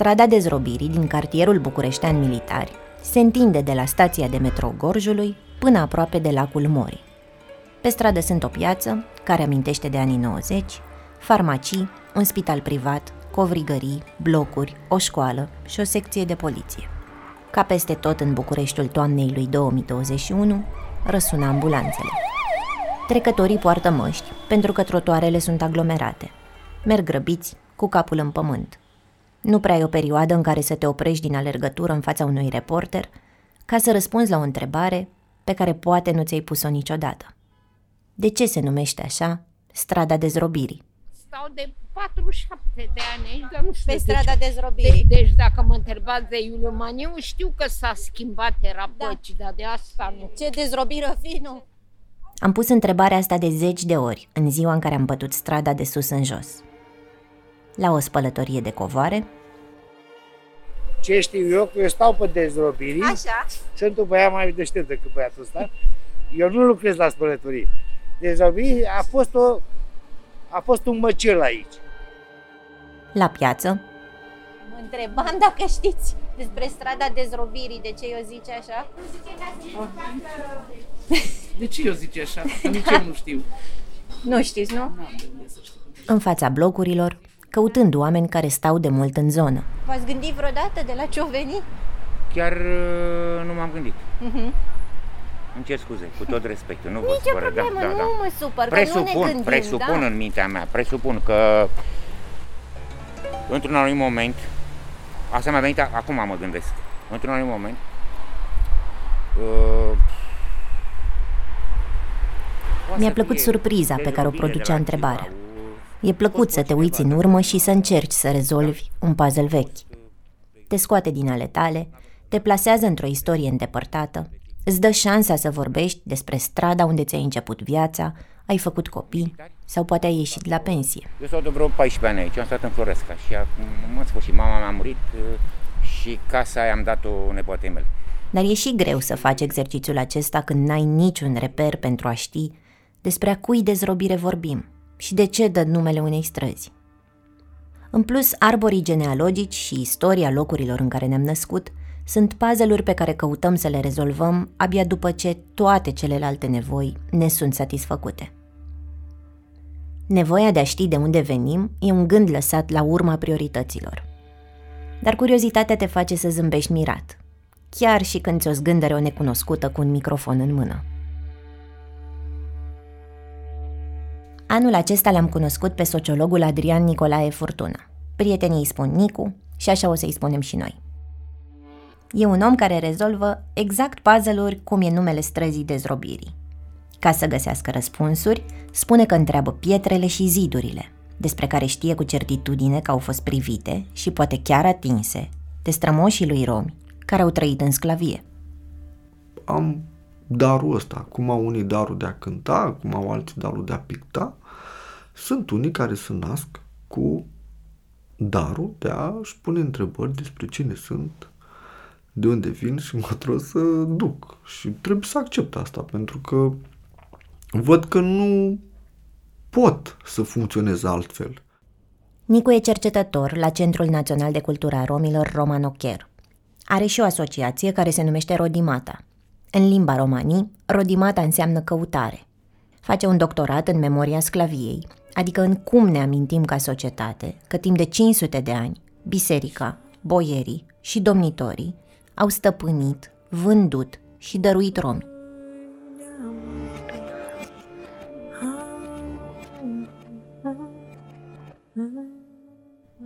Strada Dezrobirii din cartierul bucureștean militari se întinde de la stația de metrou Gorjului până aproape de lacul Mori. Pe stradă sunt o piață, care amintește de anii 90, farmacii, un spital privat, covrigării, blocuri, o școală și o secție de poliție. Ca peste tot în Bucureștiul toamnei lui 2021, răsună ambulanțele. Trecătorii poartă măști, pentru că trotuarele sunt aglomerate. Merg grăbiți, cu capul în pământ. Nu prea e o perioadă în care să te oprești din alergătură în fața unui reporter ca să răspunzi la o întrebare pe care poate nu ți-ai pus-o niciodată. De ce se numește așa strada dezrobirii? Stau de 47 de ani aici, dar nu știu Pe strada dezrobirii. De, deci dacă mă întrebați de Iuliu Maniu, știu că s-a schimbat, era Da. păci, dar de asta nu. Ce dezrobiră fi, nu? Am pus întrebarea asta de zeci de ori în ziua în care am bătut strada de sus în jos. La o spălătorie de covoare, Ce știu eu, că eu stau pe dezrobirii, Așa. sunt un băiat mai deștept decât băiatul ăsta, eu nu lucrez la spălătorie. Dezrobirii a fost, o, a fost un măcel aici. la piață, Mă întrebam dacă știți despre strada dezrobirii, de ce eu zice așa? De ce eu zice așa? Că nici eu nu știu. Nu știți, nu? în fața blocurilor, căutând oameni care stau de mult în zonă. V-ați gândit vreodată de la ce o veni? Chiar uh, nu m-am gândit. Mhm. Îmi cer scuze, cu tot respectul. Nu vă Nici o supără, da, problemă, da, nu da. mă supăr, că nu ne Presupun, gândim, presupun da? în mintea mea, presupun că într-un anumit moment, asta mi-a venit, a- acum mă gândesc, într-un anumit moment, uh, poate Mi-a să plăcut fie surpriza pe care o dezrobire de producea la întrebarea. Ceva, E plăcut să te uiți în urmă și să încerci să rezolvi un puzzle vechi. Te scoate din ale tale, te plasează într-o istorie îndepărtată, îți dă șansa să vorbești despre strada unde ți-ai început viața, ai făcut copii sau poate ai ieșit la pensie. Eu stau de vreo 14 ani aici, am stat în Floresca și acum, în sfârșit, mama mea a murit uh, și casa aia am dat-o nepoatei mele. Dar e și greu să faci exercițiul acesta când n-ai niciun reper pentru a ști despre a cui dezrobire vorbim și de ce dă numele unei străzi. În plus, arborii genealogici și istoria locurilor în care ne-am născut sunt puzzle-uri pe care căutăm să le rezolvăm abia după ce toate celelalte nevoi ne sunt satisfăcute. Nevoia de a ști de unde venim e un gând lăsat la urma priorităților. Dar curiozitatea te face să zâmbești mirat, chiar și când ți-o zgândere o necunoscută cu un microfon în mână. Anul acesta l-am cunoscut pe sociologul Adrian Nicolae Furtuna. Prietenii îi spun Nicu și așa o să-i spunem și noi. E un om care rezolvă exact puzzle-uri cum e numele străzii dezrobirii. Ca să găsească răspunsuri, spune că întreabă pietrele și zidurile, despre care știe cu certitudine că au fost privite și poate chiar atinse de strămoșii lui romi care au trăit în sclavie. am darul ăsta, cum au unii darul de a cânta, cum au alții darul de a picta, sunt unii care se nasc cu darul de a-și pune întrebări despre cine sunt, de unde vin și încotro să duc. Și trebuie să accept asta, pentru că văd că nu pot să funcționez altfel. Nicu e cercetător la Centrul Național de Cultură a Romilor Romanocher. Are și o asociație care se numește Rodimata. În limba romanii, Rodimata înseamnă căutare. Face un doctorat în memoria sclaviei, adică în cum ne amintim ca societate că timp de 500 de ani, biserica, boierii și domnitorii au stăpânit, vândut și dăruit romi.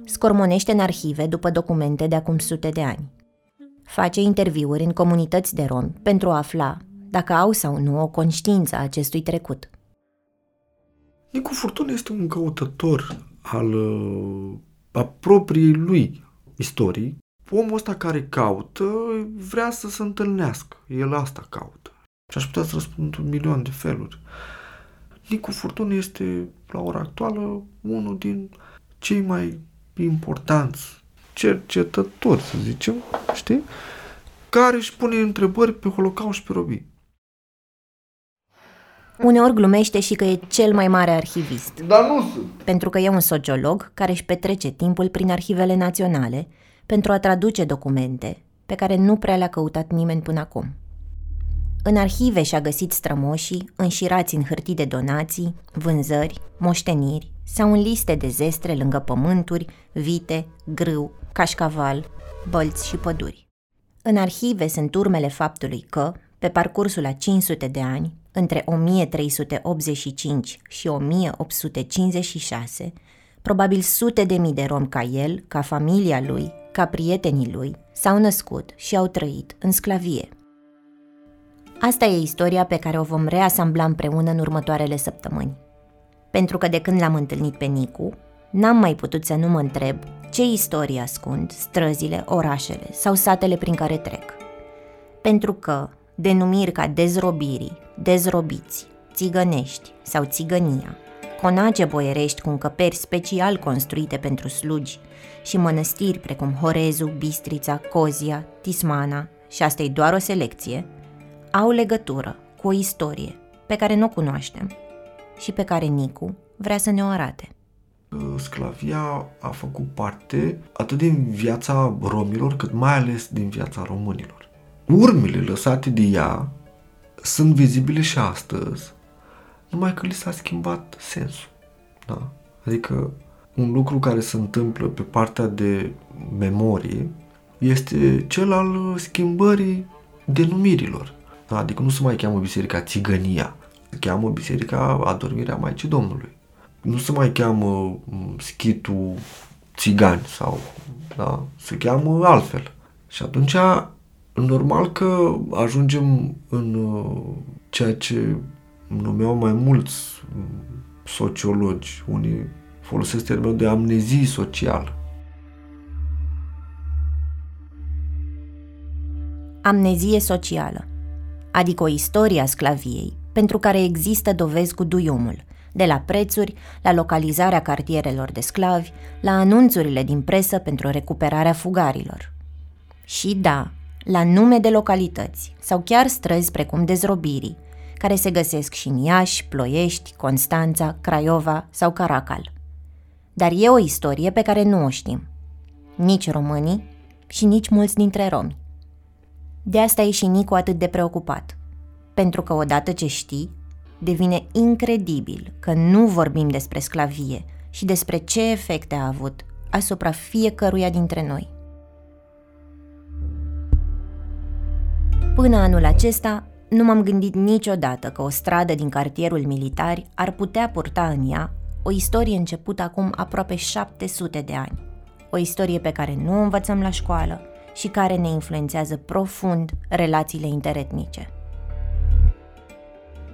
Scormonește în arhive după documente de acum sute de ani. Face interviuri în comunități de romi pentru a afla dacă au sau nu o conștiință a acestui trecut. Nicu Furtun este un căutător al uh, a propriei lui istorii. Omul ăsta care caută vrea să se întâlnească. El asta caută. Și aș putea să răspund un milion de feluri. Nicu Furtun este, la ora actuală, unul din cei mai importanți cercetători, să zicem, știi? Care își pune întrebări pe Holocaust și pe robii. Uneori glumește și că e cel mai mare arhivist, Dar nu sunt. pentru că e un sociolog care își petrece timpul prin arhivele naționale pentru a traduce documente pe care nu prea le-a căutat nimeni până acum. În arhive și-a găsit strămoșii înșirați în hârtii de donații, vânzări, moșteniri sau în liste de zestre lângă pământuri, vite, grâu, cașcaval, bălți și păduri. În arhive sunt urmele faptului că, pe parcursul a 500 de ani, între 1385 și 1856, probabil sute de mii de romi ca el, ca familia lui, ca prietenii lui, s-au născut și au trăit în sclavie. Asta e istoria pe care o vom reasambla împreună în următoarele săptămâni. Pentru că de când l-am întâlnit pe Nicu, n-am mai putut să nu mă întreb ce istorie ascund străzile, orașele sau satele prin care trec. Pentru că denumiri ca dezrobirii, dezrobiți, țigănești sau țigănia, conace boierești cu încăperi special construite pentru slugi și mănăstiri precum Horezu, Bistrița, Cozia, Tismana, și asta e doar o selecție, au legătură cu o istorie pe care nu o cunoaștem și pe care Nicu vrea să ne o arate. Sclavia a făcut parte atât din viața romilor, cât mai ales din viața românilor. Urmele lăsate de ea sunt vizibile și astăzi, numai că li s-a schimbat sensul. Da? Adică un lucru care se întâmplă pe partea de memorie este cel al schimbării denumirilor. Da? Adică nu se mai cheamă Biserica Țigănia, se cheamă Biserica Adormirea Maicii Domnului. Nu se mai cheamă mm, schitul țigani sau da? se cheamă altfel. Și atunci normal că ajungem în uh, ceea ce numeau mai mulți mm, sociologi, unii folosesc termenul de amnezie socială. Amnezie socială, adică o istorie a sclaviei, pentru care există dovezi cu duiumul, de la prețuri, la localizarea cartierelor de sclavi, la anunțurile din presă pentru recuperarea fugarilor. Și da, la nume de localități sau chiar străzi precum dezrobirii, care se găsesc și în Iași, Ploiești, Constanța, Craiova sau Caracal. Dar e o istorie pe care nu o știm. Nici românii și nici mulți dintre romi. De asta e și Nicu atât de preocupat. Pentru că odată ce știi, devine incredibil că nu vorbim despre sclavie și despre ce efecte a avut asupra fiecăruia dintre noi. Până anul acesta, nu m-am gândit niciodată că o stradă din cartierul militari ar putea purta în ea o istorie începută acum aproape 700 de ani. O istorie pe care nu o învățăm la școală și care ne influențează profund relațiile interetnice.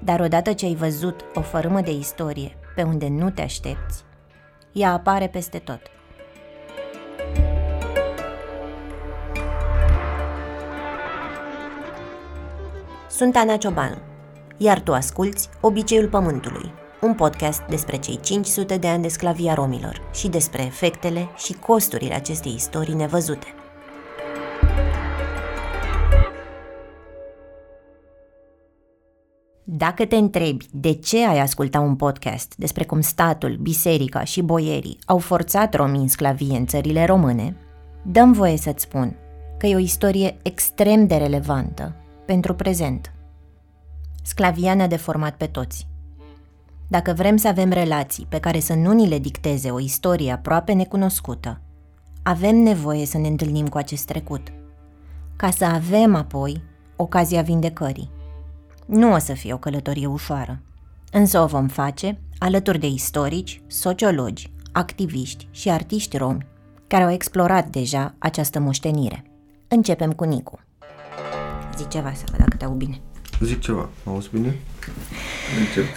Dar odată ce ai văzut o fărâmă de istorie pe unde nu te aștepți, ea apare peste tot. Sunt Ana Ciobanu, iar tu asculți Obiceiul Pământului, un podcast despre cei 500 de ani de sclavia romilor și despre efectele și costurile acestei istorii nevăzute. Dacă te întrebi de ce ai asculta un podcast despre cum statul, biserica și boierii au forțat romii în sclavie în țările române, dăm voie să-ți spun că e o istorie extrem de relevantă pentru prezent. Sclavia ne-a deformat pe toți. Dacă vrem să avem relații pe care să nu ni le dicteze o istorie aproape necunoscută, avem nevoie să ne întâlnim cu acest trecut, ca să avem apoi ocazia vindecării. Nu o să fie o călătorie ușoară, însă o vom face alături de istorici, sociologi, activiști și artiști romi care au explorat deja această moștenire. Începem cu Nicu. Zic ceva să văd dacă te au bine. Zic ceva, mă auzi bine? Încerc.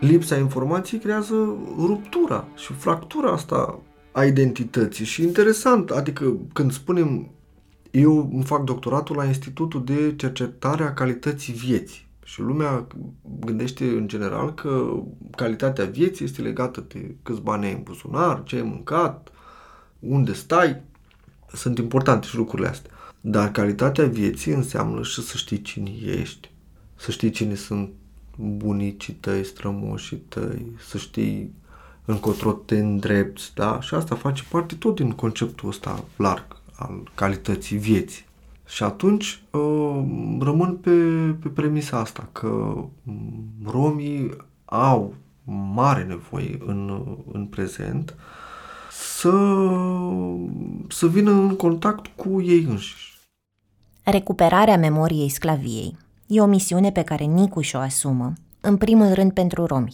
Lipsa informației creează ruptura și fractura asta a identității. Și interesant, adică când spunem eu îmi fac doctoratul la Institutul de Cercetare a Calității Vieții și lumea gândește în general că calitatea vieții este legată de câți bani ai în buzunar, ce ai mâncat, unde stai. Sunt importante și lucrurile astea. Dar calitatea vieții înseamnă și să știi cine ești, să știi cine sunt bunicii tăi, strămoșii tăi, să știi încotro te îndrepți, da? Și asta face parte tot din conceptul ăsta larg al calității vieții. Și atunci uh, rămân pe, pe premisa asta, că romii au mare nevoie în, în prezent să, să vină în contact cu ei înșiși. Recuperarea memoriei sclaviei e o misiune pe care Nicuș și-o asumă, în primul rând pentru romi.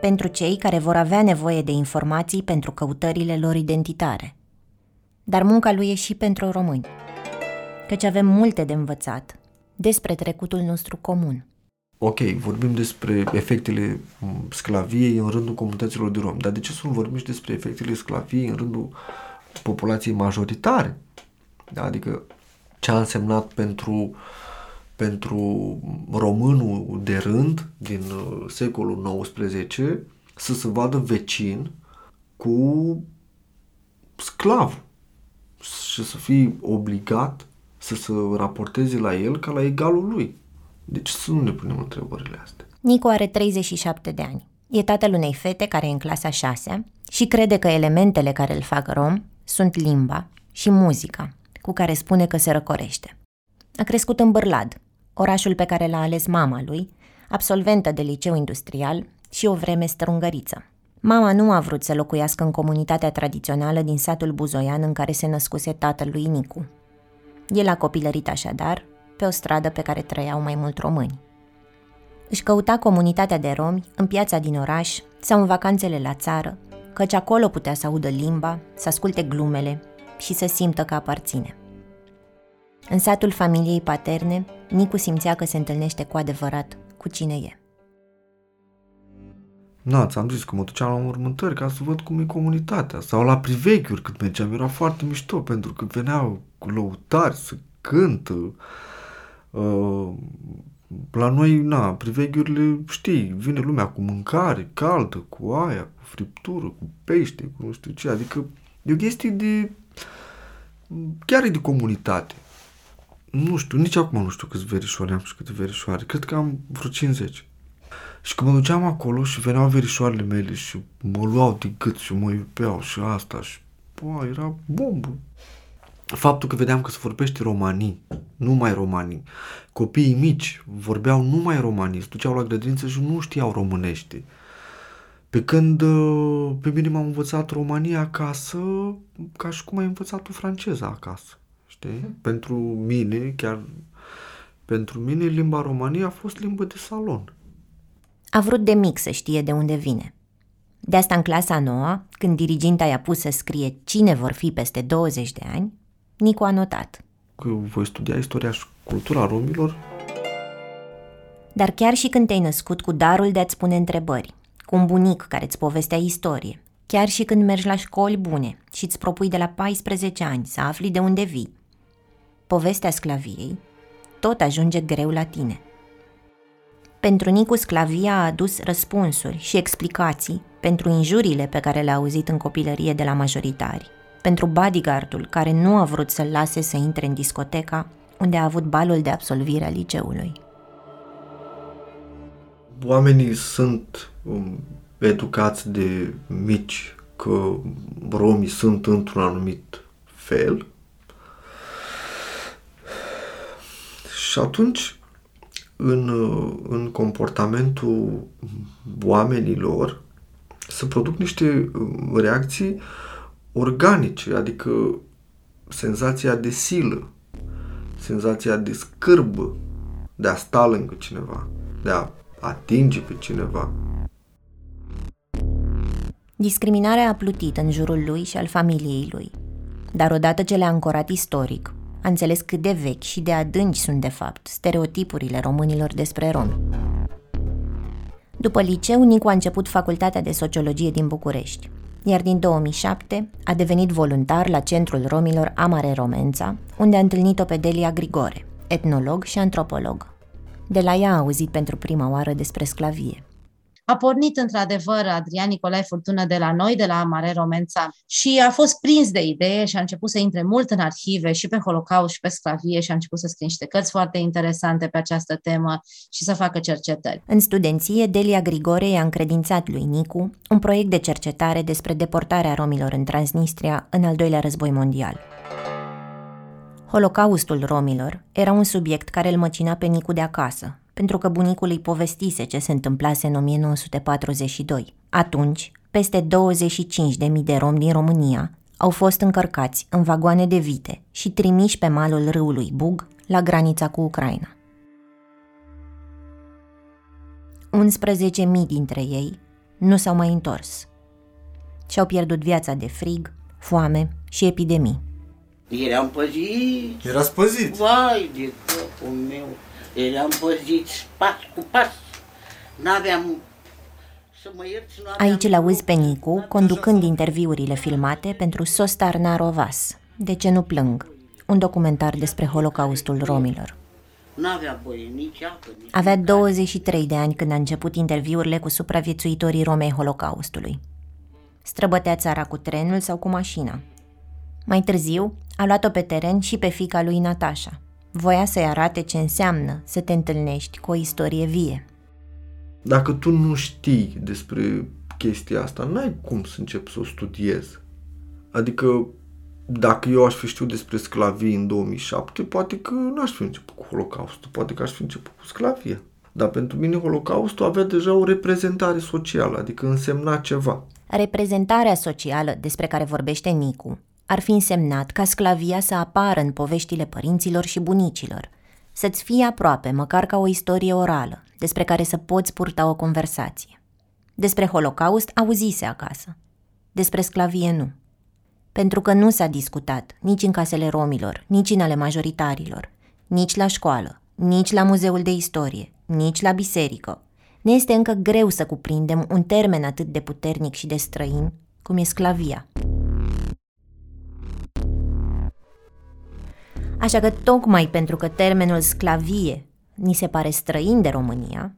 Pentru cei care vor avea nevoie de informații pentru căutările lor identitare. Dar munca lui e și pentru români, căci avem multe de învățat despre trecutul nostru comun – ok, vorbim despre efectele sclaviei în rândul comunităților de romi, dar de ce să nu vorbim și despre efectele sclaviei în rândul populației majoritare? Da? Adică ce a însemnat pentru, pentru românul de rând din uh, secolul XIX să se vadă vecin cu sclav și să fie obligat să se raporteze la el ca la egalul lui. Deci să nu ne punem întrebările astea. Nicu are 37 de ani. E tatăl unei fete care e în clasa 6 și crede că elementele care îl fac rom sunt limba și muzica, cu care spune că se răcorește. A crescut în Bârlad, orașul pe care l-a ales mama lui, absolventă de liceu industrial și o vreme strungăriță. Mama nu a vrut să locuiască în comunitatea tradițională din satul buzoian în care se născuse tatăl lui Nicu. El a copilărit așadar pe o stradă pe care trăiau mai mult români. Își căuta comunitatea de romi în piața din oraș sau în vacanțele la țară, căci acolo putea să audă limba, să asculte glumele și să simtă că aparține. În satul familiei paterne, Nicu simțea că se întâlnește cu adevărat cu cine e. Naț, ți-am zis că mă duceam la mormântări ca să văd cum e comunitatea. Sau la priveghiuri când mergeam, era foarte mișto pentru că veneau cu lăutari să cântă, Uh, la noi, na, priveghiurile, știi, vine lumea cu mâncare caldă, cu aia, cu friptură, cu pește, cu nu știu ce, adică e o chestie de, chiar e de comunitate. Nu știu, nici acum nu știu câți verișoare am și câte verișoare, cred că am vreo 50. Și când mă duceam acolo și veneau verișoarele mele și mă luau de gât și mă iubeau și asta și, bă, era bombă faptul că vedeam că se vorbește romanii, numai romanii. Copiii mici vorbeau numai romanii, se duceau la grădiniță și nu știau românește. Pe când uh, pe mine m-am învățat romania acasă ca și cum ai învățat o franceză acasă. Știi? Mm. Pentru mine, chiar pentru mine, limba romanie a fost limbă de salon. A vrut de mic să știe de unde vine. De asta în clasa noua, când diriginta i-a pus să scrie cine vor fi peste 20 de ani, Nicu a notat. Că voi studia istoria și cultura romilor. Dar chiar și când te-ai născut cu darul de a-ți pune întrebări, cu un bunic care îți povestea istorie, chiar și când mergi la școli bune și îți propui de la 14 ani să afli de unde vii, povestea sclaviei tot ajunge greu la tine. Pentru Nicu, sclavia a adus răspunsuri și explicații pentru injurile pe care le-a auzit în copilărie de la majoritari pentru bodyguardul care nu a vrut să-l lase să intre în discoteca unde a avut balul de absolvire a liceului. Oamenii sunt um, educați de mici că romii sunt într-un anumit fel și atunci în, în comportamentul oamenilor se produc niște um, reacții organice, adică senzația de silă, senzația de scârbă, de a sta lângă cineva, de a atinge pe cineva. Discriminarea a plutit în jurul lui și al familiei lui, dar odată ce le-a ancorat istoric, a înțeles cât de vechi și de adânci sunt de fapt stereotipurile românilor despre romi. După liceu, Nicu a început facultatea de sociologie din București, iar din 2007 a devenit voluntar la Centrul Romilor Amare Romența, unde a întâlnit-o pe Delia Grigore, etnolog și antropolog. De la ea a auzit pentru prima oară despre sclavie. A pornit într-adevăr Adrian Nicolae Furtună de la noi, de la Mare Romența și a fost prins de idee și a început să intre mult în arhive și pe Holocaust și pe sclavie și a început să scrie niște cărți foarte interesante pe această temă și să facă cercetări. În studenție, Delia Grigore i-a încredințat lui Nicu un proiect de cercetare despre deportarea romilor în Transnistria în al doilea război mondial. Holocaustul romilor era un subiect care îl măcina pe Nicu de acasă, pentru că bunicul îi povestise ce se întâmplase în 1942. Atunci, peste 25.000 de romi din România au fost încărcați în vagoane de vite și trimiși pe malul râului Bug, la granița cu Ucraina. 11.000 dintre ei nu s-au mai întors și-au pierdut viața de frig, foame și epidemii. Eram păziți. Era spăzit. Vai de capul meu. Eram păziți pas cu pas. N-aveam să mă ierți, nu aveam Aici îl auzi pe Nicu conducând interviurile filmate pentru Sostar Narovas, De ce nu plâng? Un documentar despre Holocaustul romilor. N-avea voie nici apă, nici... Avea 23 de ani când a început interviurile cu supraviețuitorii Romei Holocaustului. Străbătea țara cu trenul sau cu mașina. Mai târziu, a luat-o pe teren și pe fica lui Natasha. Voia să-i arate ce înseamnă să te întâlnești cu o istorie vie. Dacă tu nu știi despre chestia asta, n-ai cum să începi să o studiezi. Adică, dacă eu aș fi știut despre sclavie în 2007, poate că nu aș fi început cu Holocaustul, poate că aș fi început cu sclavia. Dar pentru mine Holocaustul avea deja o reprezentare socială, adică însemna ceva. Reprezentarea socială despre care vorbește Nicu ar fi însemnat ca sclavia să apară în poveștile părinților și bunicilor, să-ți fie aproape, măcar ca o istorie orală, despre care să poți purta o conversație. Despre Holocaust auzise acasă, despre sclavie nu. Pentru că nu s-a discutat nici în casele romilor, nici în ale majoritarilor, nici la școală, nici la muzeul de istorie, nici la biserică. Ne este încă greu să cuprindem un termen atât de puternic și de străin cum e sclavia. Așa că tocmai pentru că termenul sclavie ni se pare străin de România,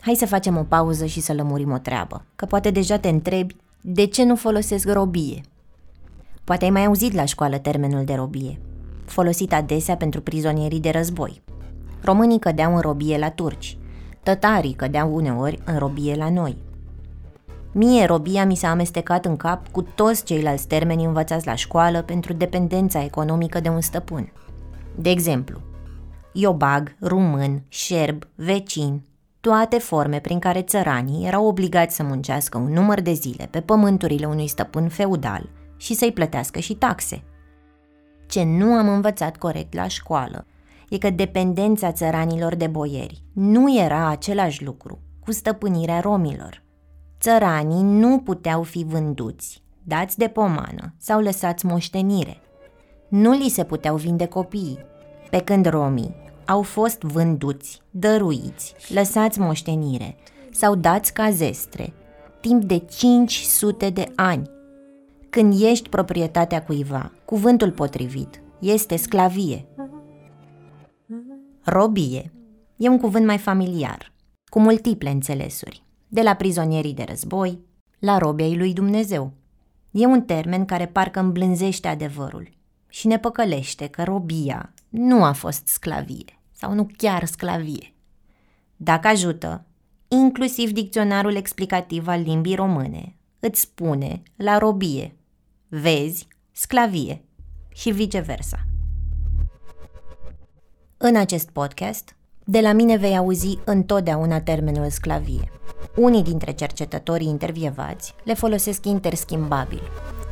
hai să facem o pauză și să lămurim o treabă, că poate deja te întrebi de ce nu folosesc robie. Poate ai mai auzit la școală termenul de robie, folosit adesea pentru prizonierii de război. Românii cădeau în robie la turci, tătarii cădeau uneori în robie la noi. Mie robia mi s-a amestecat în cap cu toți ceilalți termeni învățați la școală pentru dependența economică de un stăpân – de exemplu, iobag, rumân, șerb, vecin, toate forme prin care țăranii erau obligați să muncească un număr de zile pe pământurile unui stăpân feudal și să-i plătească și taxe. Ce nu am învățat corect la școală e că dependența țăranilor de boieri nu era același lucru cu stăpânirea romilor. Țăranii nu puteau fi vânduți, dați de pomană sau lăsați moștenire – nu li se puteau vinde copiii, pe când romii au fost vânduți, dăruiți, lăsați moștenire sau dați ca zestre, timp de 500 de ani. Când ești proprietatea cuiva, cuvântul potrivit este sclavie. Robie e un cuvânt mai familiar, cu multiple înțelesuri, de la prizonierii de război la robei lui Dumnezeu. E un termen care parcă îmblânzește adevărul și ne păcălește că robia nu a fost sclavie sau nu chiar sclavie. Dacă ajută, inclusiv dicționarul explicativ al limbii române îți spune la robie, vezi, sclavie și viceversa. În acest podcast, de la mine vei auzi întotdeauna termenul sclavie. Unii dintre cercetătorii intervievați le folosesc interschimbabil,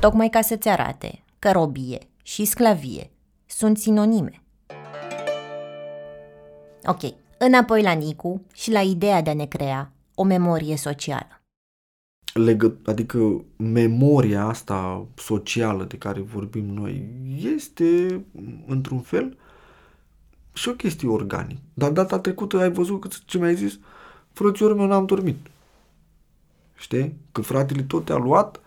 tocmai ca să-ți arate că robie și sclavie sunt sinonime. Ok, înapoi la Nicu și la ideea de a ne crea o memorie socială. Legă, adică memoria asta socială de care vorbim noi este, într-un fel, și o chestie organică. Dar data trecută ai văzut ce mi-ai zis? Frățiorul meu n-am dormit. Știi? Că fratele tot te-a luat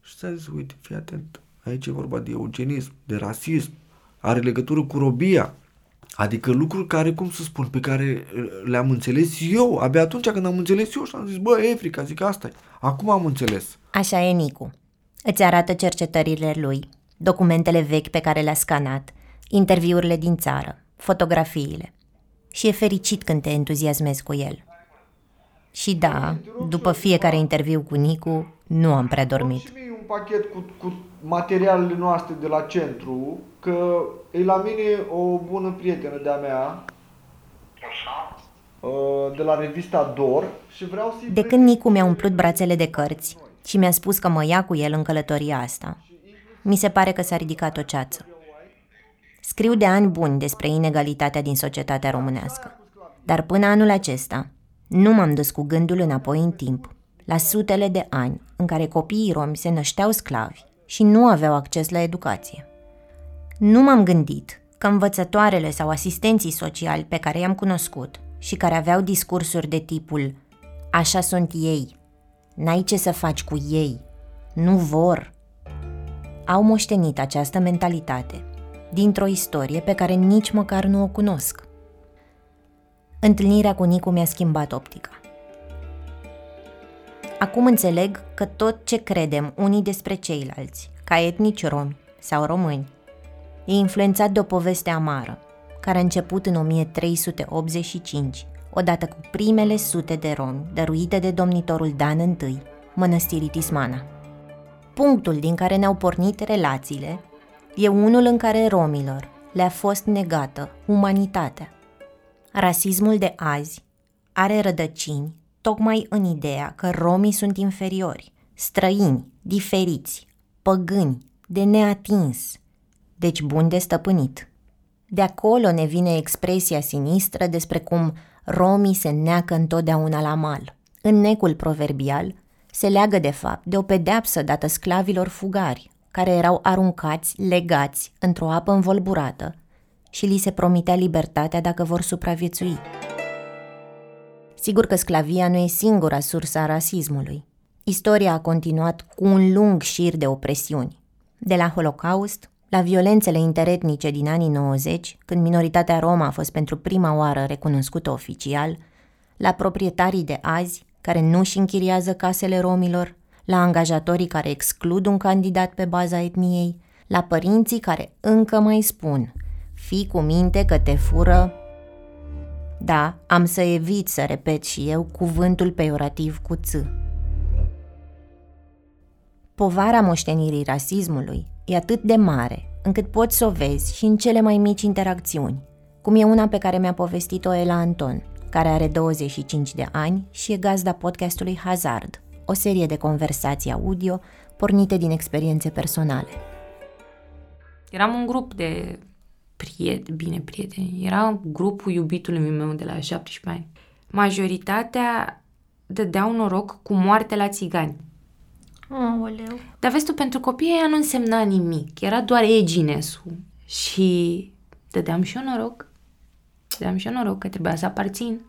și ți-a zis, uite, fii atent, Aici e vorba de eugenism, de rasism, are legătură cu robia. Adică lucruri care, cum să spun, pe care uh, le-am înțeles eu, abia atunci când am înțeles eu și am zis, bă, Efrica, zic asta Acum am înțeles. Așa e Nicu. Îți arată cercetările lui, documentele vechi pe care le-a scanat, interviurile din țară, fotografiile. Și e fericit când te entuziasmezi cu el. Și da, după fiecare interviu cu Nicu, nu am prea dormit. Și mie un pachet cu, cu materialele noastre de la centru, că e la mine o bună prietenă de-a mea, uh, de la revista Dor și vreau să De când Nicu mi-a umplut brațele de cărți și mi-a spus că mă ia cu el în călătoria asta, mi se pare că s-a ridicat o ceață. Scriu de ani buni despre inegalitatea din societatea românească, dar până anul acesta nu m-am dus cu gândul înapoi în timp, la sutele de ani în care copiii romi se nășteau sclavi și nu aveau acces la educație. Nu m-am gândit că învățătoarele sau asistenții sociali pe care i-am cunoscut și care aveau discursuri de tipul Așa sunt ei, n-ai ce să faci cu ei, nu vor, au moștenit această mentalitate dintr-o istorie pe care nici măcar nu o cunosc. Întâlnirea cu Nicu mi-a schimbat optica. Acum înțeleg că tot ce credem unii despre ceilalți, ca etnici romi sau români, e influențat de o poveste amară, care a început în 1385, odată cu primele sute de romi dăruite de domnitorul Dan I, mănăstirii Tismana. Punctul din care ne-au pornit relațiile e unul în care romilor le-a fost negată umanitatea. Rasismul de azi are rădăcini tocmai în ideea că romii sunt inferiori, străini, diferiți, păgâni, de neatins, deci buni de stăpânit. De acolo ne vine expresia sinistră despre cum romii se neacă întotdeauna la mal. În necul proverbial se leagă de fapt de o pedeapsă dată sclavilor fugari, care erau aruncați, legați, într-o apă învolburată și li se promitea libertatea dacă vor supraviețui. Sigur că sclavia nu e singura sursă a rasismului. Istoria a continuat cu un lung șir de opresiuni. De la Holocaust, la violențele interetnice din anii 90, când minoritatea Roma a fost pentru prima oară recunoscută oficial, la proprietarii de azi, care nu își închiriază casele romilor, la angajatorii care exclud un candidat pe baza etniei, la părinții care încă mai spun Fii cu minte că te fură da, am să evit să repet și eu cuvântul peiorativ cu ț. Povara moștenirii rasismului e atât de mare încât poți să o vezi și în cele mai mici interacțiuni, cum e una pe care mi-a povestit-o Ela Anton, care are 25 de ani și e gazda podcastului Hazard, o serie de conversații audio pornite din experiențe personale. Eram un grup de prieteni, bine prieteni, era grupul iubitului meu de la 17 ani. Majoritatea dădeau noroc cu moarte la țigani. Aoleu. Dar vezi tu, pentru copiii ăia nu însemna nimic, era doar eginesul. Și dădeam și eu noroc, dădeam și eu noroc că trebuia să aparțin.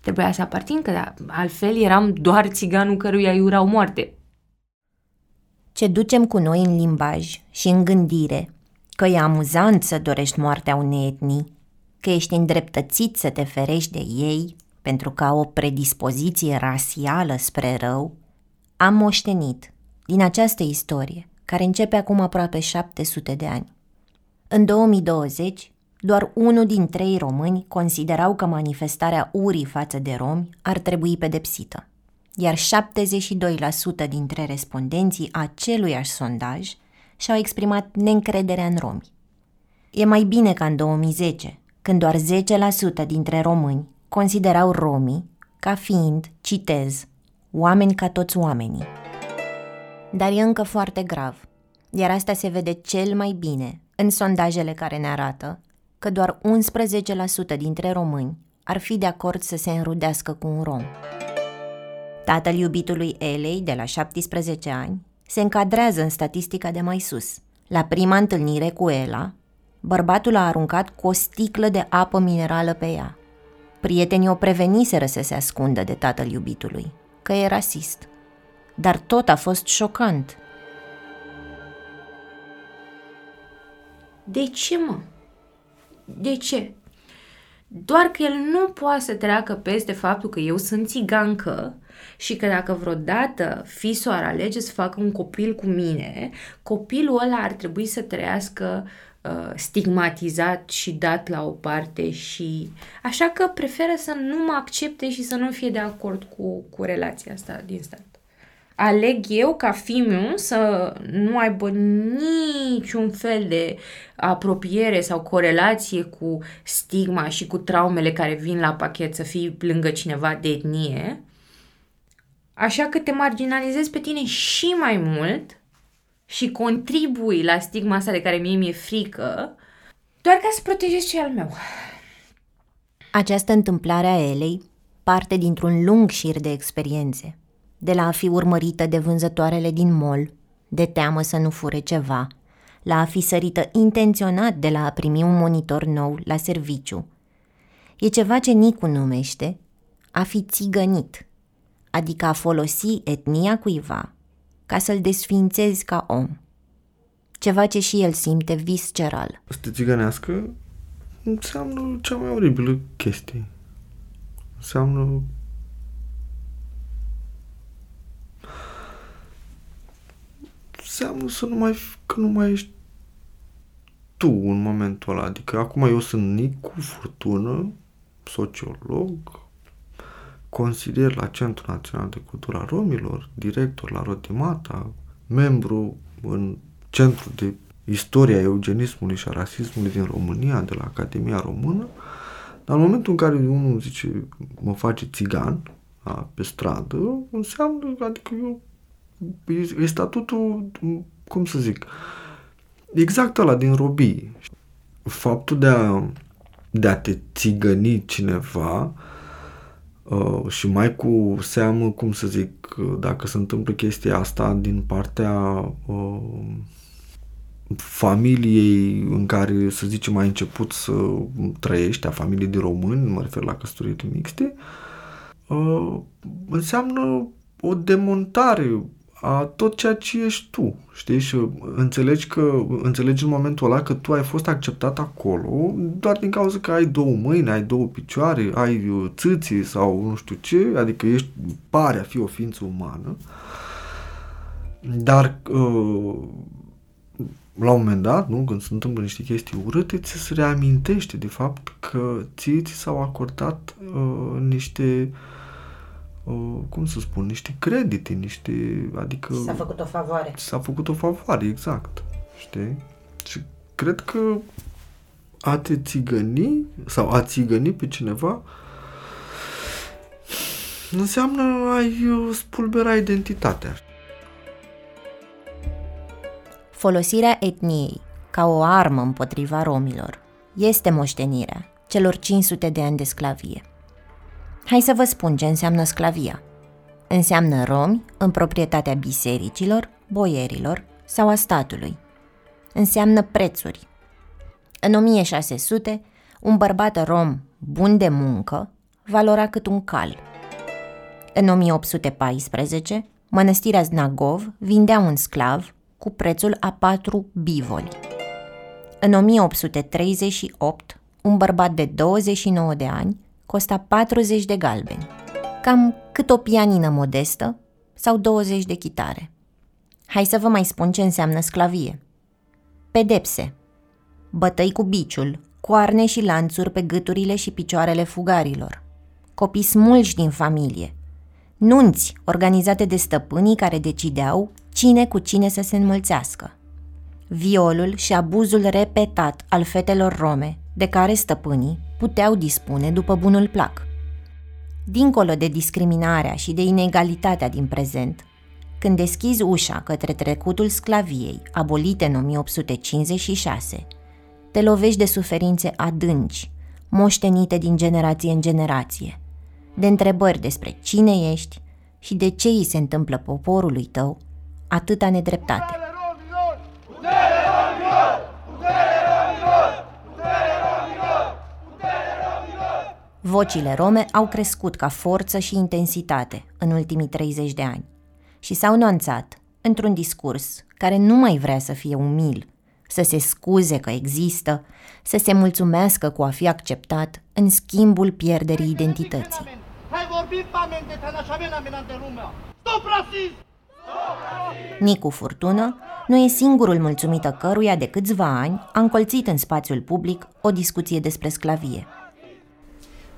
Trebuia să aparțin, că altfel eram doar țiganul căruia îi urau moarte. Ce ducem cu noi în limbaj și în gândire că e amuzant să dorești moartea unei etnii, că ești îndreptățit să te ferești de ei pentru că au o predispoziție rasială spre rău, am moștenit din această istorie, care începe acum aproape 700 de ani. În 2020, doar unul din trei români considerau că manifestarea urii față de romi ar trebui pedepsită, iar 72% dintre respondenții aceluiași sondaj și-au exprimat neîncrederea în romi. E mai bine ca în 2010, când doar 10% dintre români considerau romii ca fiind, citez, oameni ca toți oamenii. Dar e încă foarte grav, iar asta se vede cel mai bine în sondajele care ne arată că doar 11% dintre români ar fi de acord să se înrudească cu un rom. Tatăl iubitului Elei, de la 17 ani, se încadrează în statistica de mai sus. La prima întâlnire cu Ela, bărbatul a aruncat cu o sticlă de apă minerală pe ea. Prietenii o preveniseră să se ascundă de tatăl iubitului, că e rasist. Dar tot a fost șocant. De ce, mă? De ce? Doar că el nu poate să treacă peste faptul că eu sunt țigancă și că dacă vreodată fisul ar alege să facă un copil cu mine, copilul ăla ar trebui să trăiască uh, stigmatizat și dat la o parte și așa că preferă să nu mă accepte și să nu fie de acord cu, cu relația asta din start. Aleg eu ca fiul să nu aibă niciun fel de apropiere sau corelație cu stigma și cu traumele care vin la pachet să fii lângă cineva de etnie, așa că te marginalizezi pe tine și mai mult și contribui la stigma asta de care mie mi-e frică, doar ca să protejezi ce al meu. Această întâmplare a Elei parte dintr-un lung șir de experiențe, de la a fi urmărită de vânzătoarele din mall, de teamă să nu fure ceva, la a fi sărită intenționat de la a primi un monitor nou la serviciu. E ceva ce Nicu numește a fi țigănit, adică a folosi etnia cuiva ca să-l desfințezi ca om. Ceva ce și el simte visceral. Să te țigănească înseamnă cea mai oribilă chestie. Înseamnă înseamnă să nu mai, că nu mai ești tu în momentul ăla. Adică acum eu sunt Nicu Furtună, sociolog, consilier la Centrul Național de Cultura Romilor, director la Rotimata, membru în Centrul de Istoria Eugenismului și a Rasismului din România, de la Academia Română, dar în momentul în care unul zice mă face țigan a, pe stradă, înseamnă, adică eu, e, e statutul, cum să zic, exact ăla din robii. Faptul de a, de a te țigăni cineva uh, și mai cu seamă, cum să zic, dacă se întâmplă chestia asta din partea uh, familiei în care, să zicem, ai început să trăiești, a familiei de români, mă refer la căsătorii mixte, uh, înseamnă o demontare a tot ceea ce ești tu, știi? Și înțelegi că, înțelegi în momentul ăla că tu ai fost acceptat acolo doar din cauza că ai două mâini, ai două picioare, ai uh, țâții sau nu știu ce, adică ești, pare a fi o ființă umană, dar uh, la un moment dat, nu, când se întâmplă niște chestii urâte, ți se reamintește de fapt că ție ți s-au acordat uh, niște uh, cum să spun, niște credite, niște, adică... S-a făcut o favoare. S-a făcut o favoare, exact. Știi? Și cred că a te țigăni sau a țigăni pe cineva înseamnă ai uh, spulbera identitatea. Folosirea etniei ca o armă împotriva romilor este moștenirea celor 500 de ani de sclavie. Hai să vă spun ce înseamnă sclavia. Înseamnă romi în proprietatea bisericilor, boierilor sau a statului. Înseamnă prețuri. În 1600, un bărbat rom bun de muncă valora cât un cal. În 1814, mănăstirea Znagov vindea un sclav cu prețul a patru bivoli. În 1838, un bărbat de 29 de ani costa 40 de galbeni, cam cât o pianină modestă sau 20 de chitare. Hai să vă mai spun ce înseamnă sclavie. Pedepse, bătăi cu biciul, coarne și lanțuri pe gâturile și picioarele fugarilor, copii smulși din familie, nunți organizate de stăpânii care decideau cine cu cine să se înmulțească. Violul și abuzul repetat al fetelor rome, de care stăpânii puteau dispune după bunul plac. Dincolo de discriminarea și de inegalitatea din prezent, când deschizi ușa către trecutul sclaviei, abolite în 1856, te lovești de suferințe adânci, moștenite din generație în generație, de întrebări despre cine ești și de ce îi se întâmplă poporului tău atâta nedreptate. Vocile rome au crescut ca forță și intensitate în ultimii 30 de ani și s-au nuanțat într-un discurs care nu mai vrea să fie umil, să se scuze că există, să se mulțumească cu a fi acceptat în schimbul pierderii identității. Hai vorbim pamente, de lumea. Stop rasism! Nicu Furtună nu e singurul mulțumită căruia de câțiva ani a încolțit în spațiul public o discuție despre sclavie.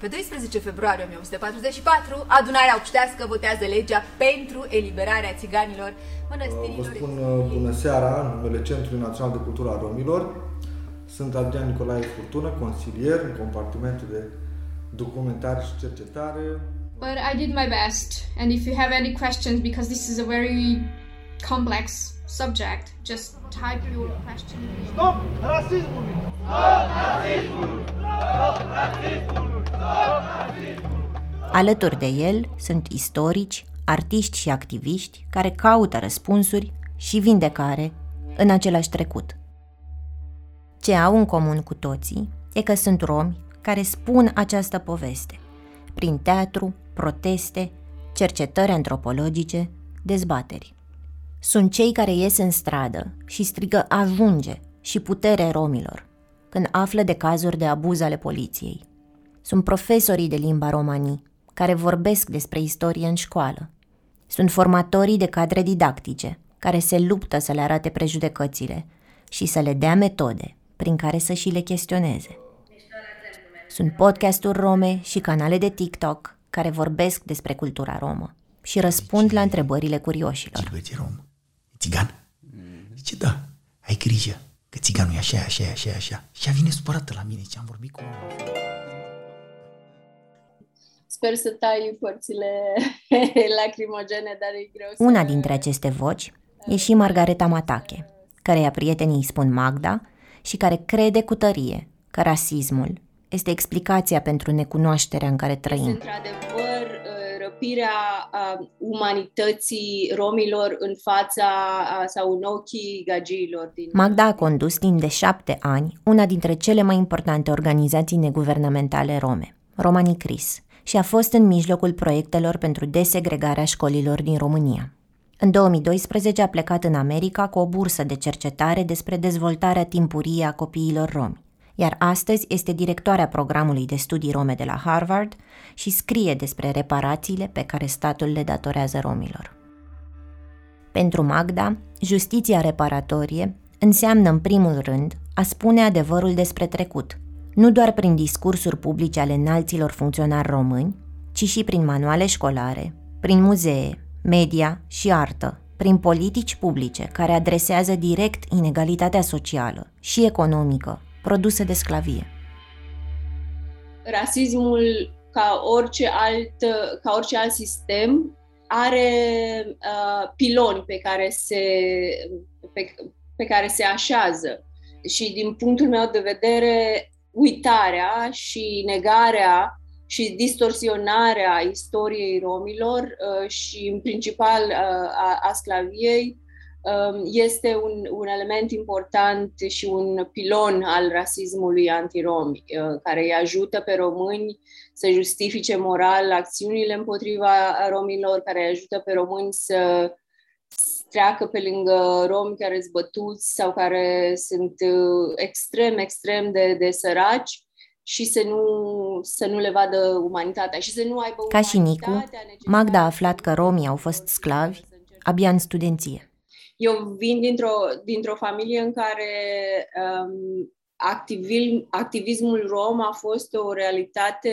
Pe 12 februarie 1944, adunarea obștească votează legea pentru eliberarea țiganilor mănăstirilor. Vă spun uh, bună seara în numele Centrului Național de Cultură a Romilor. Sunt Adrian Nicolae Furtună, consilier în compartimentul de documentare și cercetare. But I did my best, and if you have any questions, because this is a very complex subject, just type your question. Stop rasismul! Stop rasismul! Stop rasismul! Alături de el sunt istorici, artiști și activiști care caută răspunsuri și vindecare în același trecut. Ce au în comun cu toții e că sunt romi care spun această poveste prin teatru, proteste, cercetări antropologice, dezbateri. Sunt cei care ies în stradă și strigă ajunge și putere romilor când află de cazuri de abuz ale poliției. Sunt profesorii de limba romanii care vorbesc despre istorie în școală. Sunt formatorii de cadre didactice care se luptă să le arate prejudecățile și să le dea metode prin care să și le chestioneze. Sunt podcasturi rome și canale de TikTok care vorbesc despre cultura romă și răspund la întrebările curioșilor. Ce rom? Țigan? Zice, da, ai grijă, că țiganul e așa, așa, așa, așa. Și a vine supărată la mine ce am vorbit cu Sper să tai părțile lacrimogene, dar e greu să... Una dintre aceste voci e și Margareta Matache, care prietenii îi spun Magda și care crede cu tărie că rasismul este explicația pentru necunoașterea în care trăim. Este într-adevăr uh, răpirea umanității romilor în fața sau în ochii gagiilor. Din... Magda a condus timp de șapte ani una dintre cele mai importante organizații neguvernamentale rome, Romanii Cris, și a fost în mijlocul proiectelor pentru desegregarea școlilor din România. În 2012 a plecat în America cu o bursă de cercetare despre dezvoltarea timpurie a copiilor romi, iar astăzi este directoarea programului de studii rome de la Harvard și scrie despre reparațiile pe care statul le datorează romilor. Pentru Magda, justiția reparatorie înseamnă în primul rând a spune adevărul despre trecut – nu doar prin discursuri publice ale înalților funcționari români, ci și prin manuale școlare, prin muzee, media și artă, prin politici publice care adresează direct inegalitatea socială și economică produsă de sclavie. Rasismul, ca orice alt, ca orice alt sistem, are uh, piloni pe care se, pe, pe care se așează. Și din punctul meu de vedere, uitarea și negarea și distorsionarea istoriei romilor uh, și, în principal, uh, a, a sclaviei um, este un, un element important și un pilon al rasismului antiromi, uh, care îi ajută pe români să justifice moral acțiunile împotriva romilor, care îi ajută pe români să treacă pe lângă romi care sunt bătuți sau care sunt uh, extrem, extrem de, de săraci și să nu, să nu le vadă umanitatea și să nu aibă Ca și Nicu, Magda a aflat că romii au fost sclavi abia în studenție. Eu vin dintr-o, dintr-o familie în care um, activism, activismul rom a fost o realitate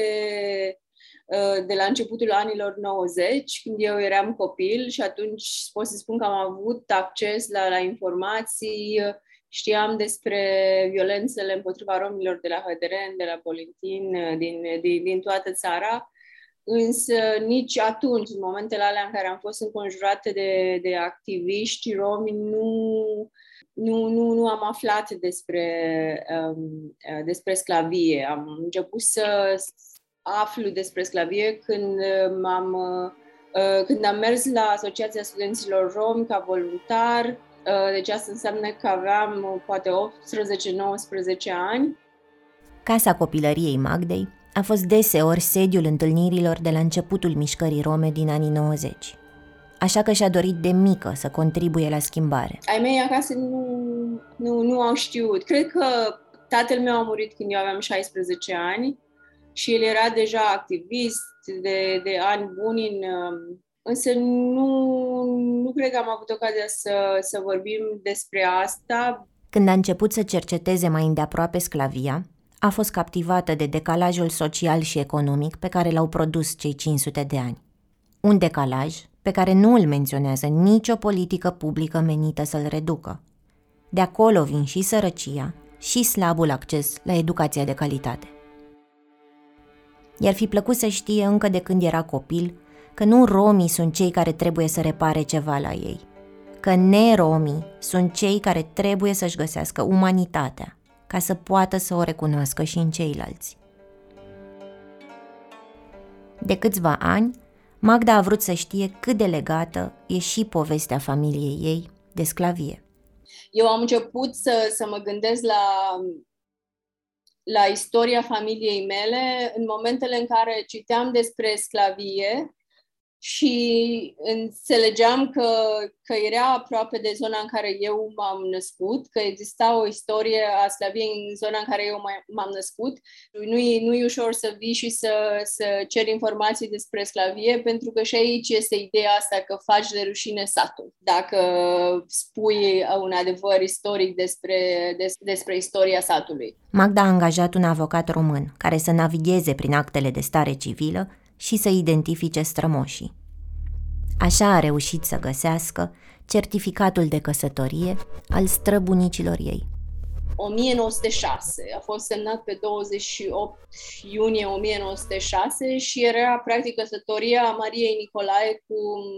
Uh, de la începutul anilor 90, când eu eram copil și atunci pot să spun că am avut acces la, la informații, știam despre violențele împotriva romilor de la Hăderen, de la Polintin, uh, din, din, din toată țara, însă nici atunci, în momentele alea în care am fost înconjurate de, de activiști romi, nu, nu, nu, nu am aflat despre, um, uh, despre sclavie. Am început să, aflu despre sclavie când uh, m-am uh, uh, când am mers la Asociația Studenților Romi ca voluntar, deci asta înseamnă că aveam poate 18-19 ani. Casa copilăriei Magdei a fost deseori sediul întâlnirilor de la începutul mișcării rome din anii 90. așa că și-a dorit de mică să contribuie la schimbare. Ai mei acasă nu, nu, nu au știut. Cred că tatăl meu a murit când eu aveam 16 ani și el era deja activist de, de ani buni în, Însă nu, nu cred că am avut ocazia să, să vorbim despre asta. Când a început să cerceteze mai îndeaproape sclavia, a fost captivată de decalajul social și economic pe care l-au produs cei 500 de ani. Un decalaj pe care nu îl menționează nicio politică publică menită să-l reducă. De acolo vin și sărăcia și slabul acces la educația de calitate. I-ar fi plăcut să știe încă de când era copil că nu romii sunt cei care trebuie să repare ceva la ei, că neromii sunt cei care trebuie să-și găsească umanitatea ca să poată să o recunoască și în ceilalți. De câțiva ani, Magda a vrut să știe cât de legată e și povestea familiei ei de sclavie. Eu am început să, să mă gândesc la, la istoria familiei mele în momentele în care citeam despre sclavie și înțelegeam că, că era aproape de zona în care eu m-am născut, că exista o istorie a Slaviei în zona în care eu m-am născut. Nu e, nu e ușor să vii și să, să ceri informații despre Sclavie, pentru că și aici este ideea asta că faci de rușine satul. Dacă spui un adevăr istoric despre, des, despre istoria satului. Magda a angajat un avocat român care să navigheze prin actele de stare civilă și să identifice strămoșii. Așa a reușit să găsească certificatul de căsătorie al străbunicilor ei. 1906, a fost semnat pe 28 iunie 1906 și era practic căsătoria Mariei Nicolae cu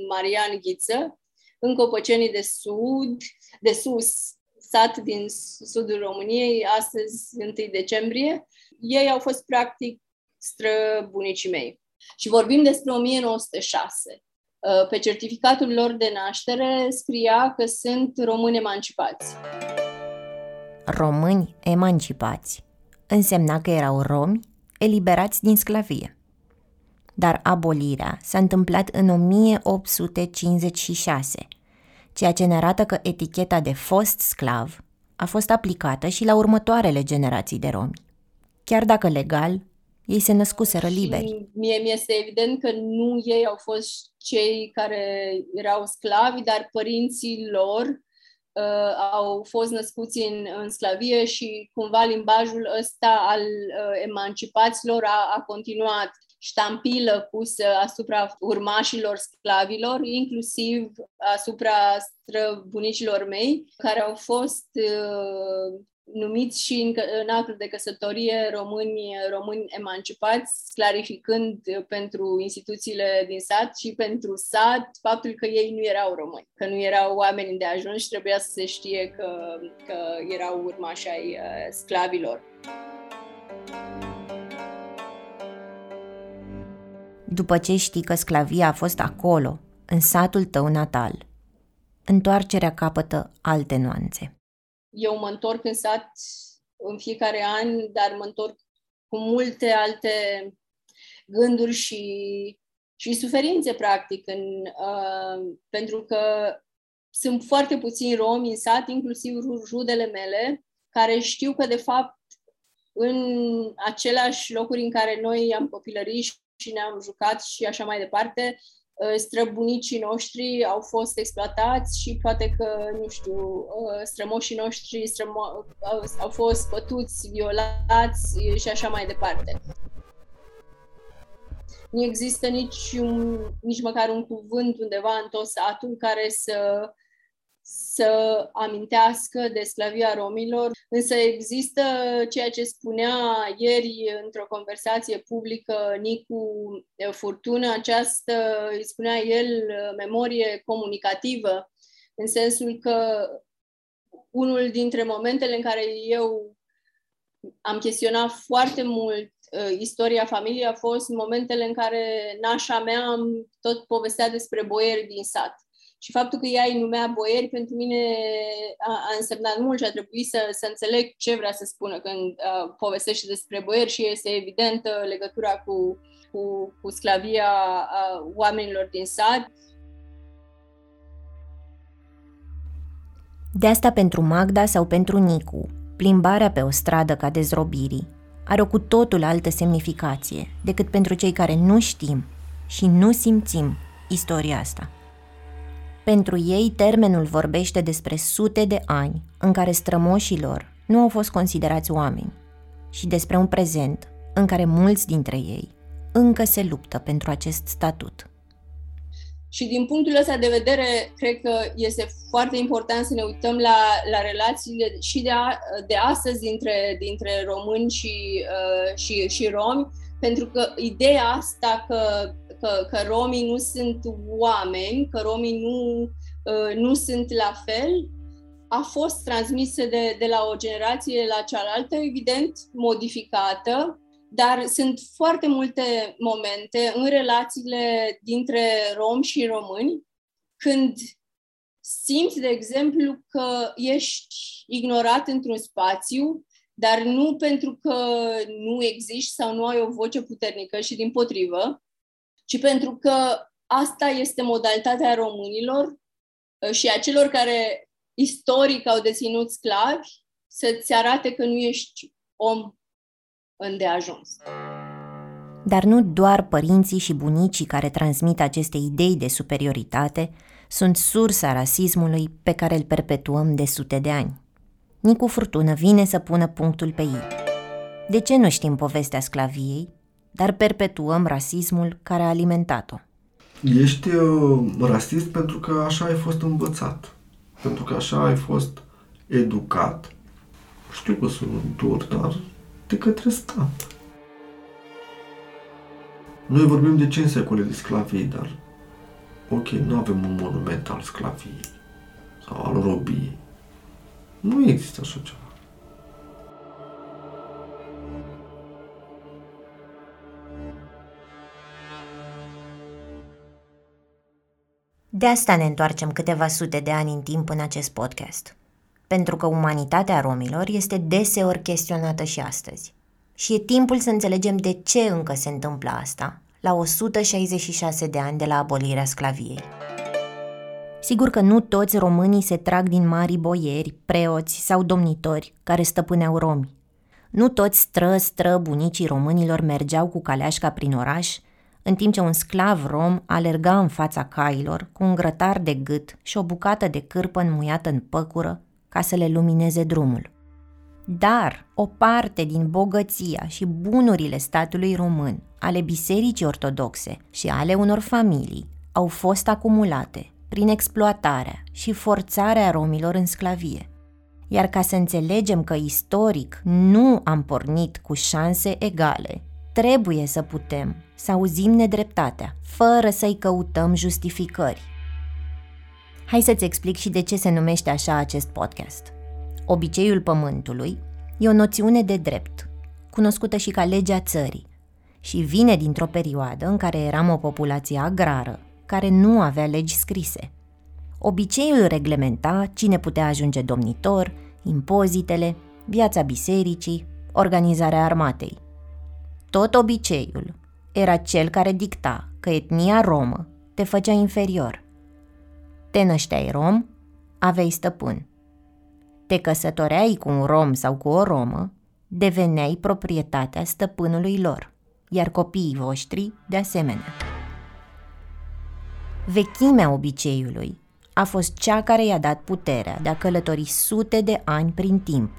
Marian Ghiță, în Copăcenii de Sud, de Sus, sat din sudul României, astăzi 1 decembrie. Ei au fost practic străbunicii mei. Și vorbim despre 1906. Uh, pe certificatul lor de naștere scria că sunt români emancipați. Români emancipați însemna că erau romi eliberați din sclavie. Dar abolirea s-a întâmplat în 1856, ceea ce ne arată că eticheta de fost sclav a fost aplicată și la următoarele generații de romi. Chiar dacă legal, ei se născuseră liberi. Și mie mi este evident că nu ei au fost cei care erau sclavi, dar părinții lor uh, au fost născuți în, în sclavie și cumva limbajul ăsta al uh, emancipaților a, a continuat ștampilă pusă asupra urmașilor sclavilor, inclusiv asupra străbunicilor mei, care au fost uh, numiți și în, în actul de căsătorie români, români emancipați, clarificând pentru instituțiile din sat și pentru sat faptul că ei nu erau români, că nu erau oameni de ajuns și trebuia să se știe că, că erau urmași ai uh, sclavilor. După ce știi că sclavia a fost acolo, în satul tău natal, întoarcerea capătă alte nuanțe eu mă întorc în sat în fiecare an, dar mă întorc cu multe alte gânduri și, și suferințe, practic, în, uh, pentru că sunt foarte puțini romi în sat, inclusiv rudele mele, care știu că, de fapt, în aceleași locuri în care noi am copilărit și ne-am jucat și așa mai departe, Uh, străbunicii noștri au fost exploatați și poate că, nu știu, uh, strămoșii noștri strămo- au fost pătuți, violați și așa mai departe. Nu există nici, un, nici măcar un cuvânt undeva în tot satul care să să amintească de sclavia romilor, însă există ceea ce spunea ieri într-o conversație publică Nicu Furtună, această, îi spunea el, memorie comunicativă, în sensul că unul dintre momentele în care eu am chestionat foarte mult uh, istoria familiei a fost momentele în care nașa mea tot povestea despre boieri din sat și faptul că ea îi numea boieri pentru mine a, a însemnat mult și a trebuit să, să înțeleg ce vrea să spună când a, povestește despre boieri și este evidentă legătura cu, cu, cu sclavia a, oamenilor din sat. De asta pentru Magda sau pentru Nicu, plimbarea pe o stradă ca dezrobirii are o cu totul altă semnificație decât pentru cei care nu știm și nu simțim istoria asta. Pentru ei, termenul vorbește despre sute de ani în care strămoșilor nu au fost considerați oameni și despre un prezent în care mulți dintre ei încă se luptă pentru acest statut. Și din punctul ăsta de vedere, cred că este foarte important să ne uităm la, la relațiile și de, a, de astăzi dintre, dintre români și, uh, și, și romi, pentru că ideea asta că, că, că romii nu sunt oameni, că romii nu, uh, nu sunt la fel, a fost transmisă de, de la o generație la cealaltă, evident, modificată, dar sunt foarte multe momente în relațiile dintre romi și români când simți, de exemplu, că ești ignorat într-un spațiu, dar nu pentru că nu existi sau nu ai o voce puternică și din potrivă, ci pentru că asta este modalitatea românilor uh, și a celor care istoric au deținut sclavi să-ți arate că nu ești om îndeajuns. Dar nu doar părinții și bunicii care transmit aceste idei de superioritate sunt sursa rasismului pe care îl perpetuăm de sute de ani. Nicu Furtună vine să pună punctul pe ei. De ce nu știm povestea sclaviei, dar perpetuăm rasismul care a alimentat-o? Ești uh, rasist pentru că așa ai fost învățat, pentru că așa ai fost educat. Știu că sunt dur, dar de către stat. Noi vorbim de 5 secole de sclavie, dar ok, nu avem un monument al sclaviei sau al robiei. Nu există așa ceva. De asta ne întoarcem câteva sute de ani în timp în acest podcast pentru că umanitatea romilor este deseori chestionată și astăzi. Și e timpul să înțelegem de ce încă se întâmplă asta, la 166 de ani de la abolirea sclaviei. Sigur că nu toți românii se trag din mari boieri, preoți sau domnitori care stăpâneau romi. Nu toți stră, stră bunicii românilor mergeau cu caleașca prin oraș, în timp ce un sclav rom alerga în fața cailor cu un grătar de gât și o bucată de cârpă înmuiată în păcură ca să le lumineze drumul. Dar o parte din bogăția și bunurile statului român, ale bisericii ortodoxe și ale unor familii, au fost acumulate prin exploatarea și forțarea romilor în sclavie. Iar ca să înțelegem că istoric nu am pornit cu șanse egale, trebuie să putem să auzim nedreptatea, fără să-i căutăm justificări. Hai să-ți explic și de ce se numește așa acest podcast. Obiceiul pământului e o noțiune de drept, cunoscută și ca legea țării, și vine dintr-o perioadă în care eram o populație agrară, care nu avea legi scrise. Obiceiul reglementa cine putea ajunge domnitor, impozitele, viața bisericii, organizarea armatei. Tot obiceiul era cel care dicta că etnia romă te făcea inferior – te nășteai rom, aveai stăpân. Te căsătoreai cu un rom sau cu o romă, deveneai proprietatea stăpânului lor, iar copiii voștri de asemenea. Vechimea obiceiului a fost cea care i-a dat puterea de a călători sute de ani prin timp,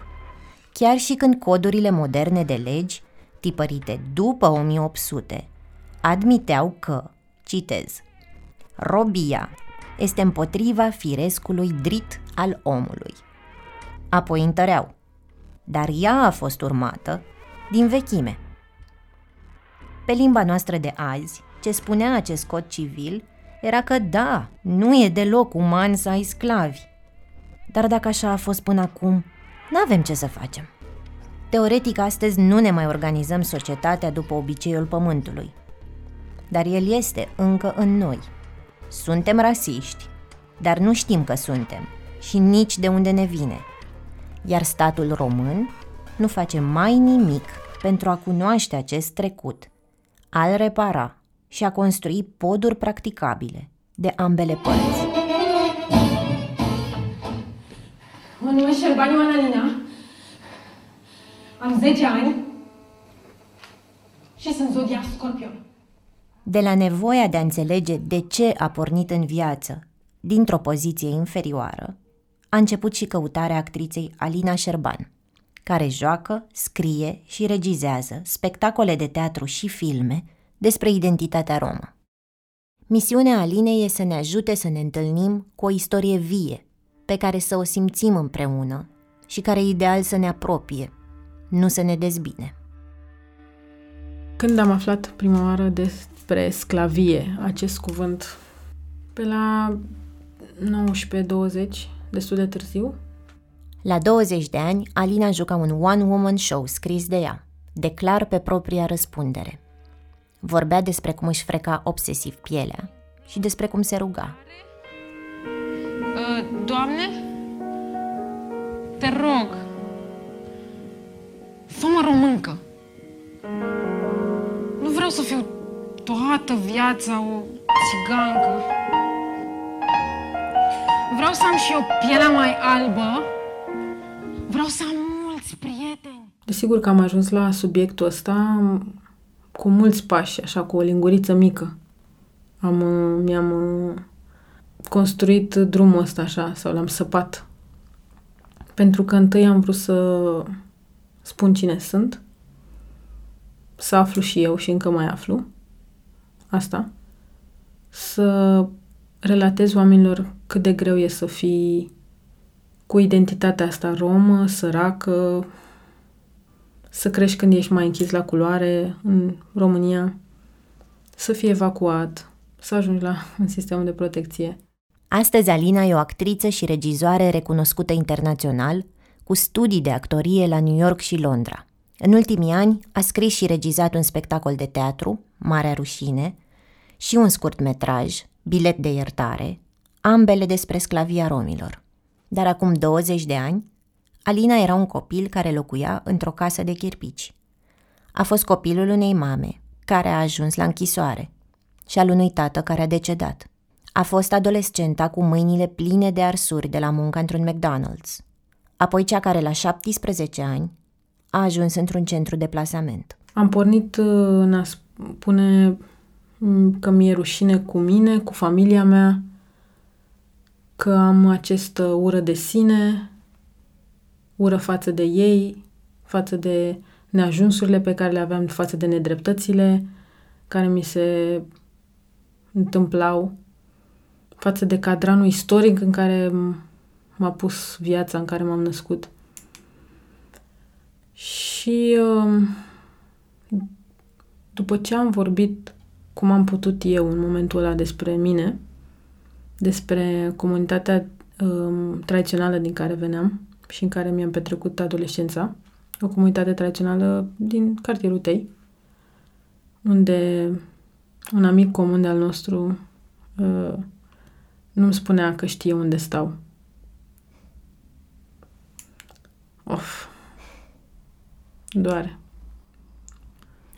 chiar și când codurile moderne de legi, tipărite după 1800, admiteau că, citez, robia este împotriva firescului drit al omului. Apoi întăreau, dar ea a fost urmată din vechime. Pe limba noastră de azi, ce spunea acest cod civil era că da, nu e deloc uman să ai sclavi. Dar dacă așa a fost până acum, nu avem ce să facem. Teoretic, astăzi nu ne mai organizăm societatea după obiceiul pământului. Dar el este încă în noi – suntem rasiști, dar nu știm că suntem și nici de unde ne vine. Iar statul român nu face mai nimic pentru a cunoaște acest trecut, a-l repara și a construi poduri practicabile de ambele părți. Mă numesc Șerbani Manalina. Am 10 ani și sunt zodia Scorpion. De la nevoia de a înțelege de ce a pornit în viață, dintr-o poziție inferioară, a început și căutarea actriței Alina Șerban, care joacă, scrie și regizează spectacole de teatru și filme despre identitatea romă. Misiunea Alinei e să ne ajute să ne întâlnim cu o istorie vie, pe care să o simțim împreună și care e ideal să ne apropie, nu să ne dezbine. Când am aflat prima oară despre sclavie, acest cuvânt, pe la 19-20, destul de târziu, La 20 de ani, Alina juca un one-woman show scris de ea, declar pe propria răspundere. Vorbea despre cum își freca obsesiv pielea și despre cum se ruga. Uh, Doamne, te rog, fă-mă româncă. Nu vreau să fiu toată viața o țigancă. Vreau să am și eu pielea mai albă. Vreau să am mulți prieteni. Desigur că am ajuns la subiectul ăsta cu mulți pași, așa, cu o linguriță mică. Am, uh, mi-am uh, construit drumul ăsta așa, sau l-am săpat. Pentru că întâi am vrut să spun cine sunt, să aflu și eu și încă mai aflu asta, să relatez oamenilor cât de greu e să fii cu identitatea asta romă, săracă, să crești când ești mai închis la culoare în România, să fii evacuat, să ajungi la un sistem de protecție. Astăzi Alina e o actriță și regizoare recunoscută internațional, cu studii de actorie la New York și Londra. În ultimii ani a scris și regizat un spectacol de teatru, Marea Rușine, și un scurt metraj, Bilet de iertare, ambele despre sclavia romilor. Dar acum 20 de ani, Alina era un copil care locuia într-o casă de chirpici. A fost copilul unei mame, care a ajuns la închisoare, și al unui tată care a decedat. A fost adolescenta cu mâinile pline de arsuri de la muncă într-un McDonald's. Apoi cea care la 17 ani a ajuns într-un centru de plasament. Am pornit uh, în a spune mm, că mi-e rușine cu mine, cu familia mea, că am această ură de sine, ură față de ei, față de neajunsurile pe care le aveam, față de nedreptățile care mi se întâmplau, față de cadranul istoric în care m-a pus viața în care m-am născut. Și um, după ce am vorbit cum am putut eu în momentul ăla despre mine, despre comunitatea um, tradițională din care veneam și în care mi-am petrecut adolescența, o comunitate tradițională din cartierul Tei, unde un amic comun de-al nostru uh, nu-mi spunea că știe unde stau. Of, doare.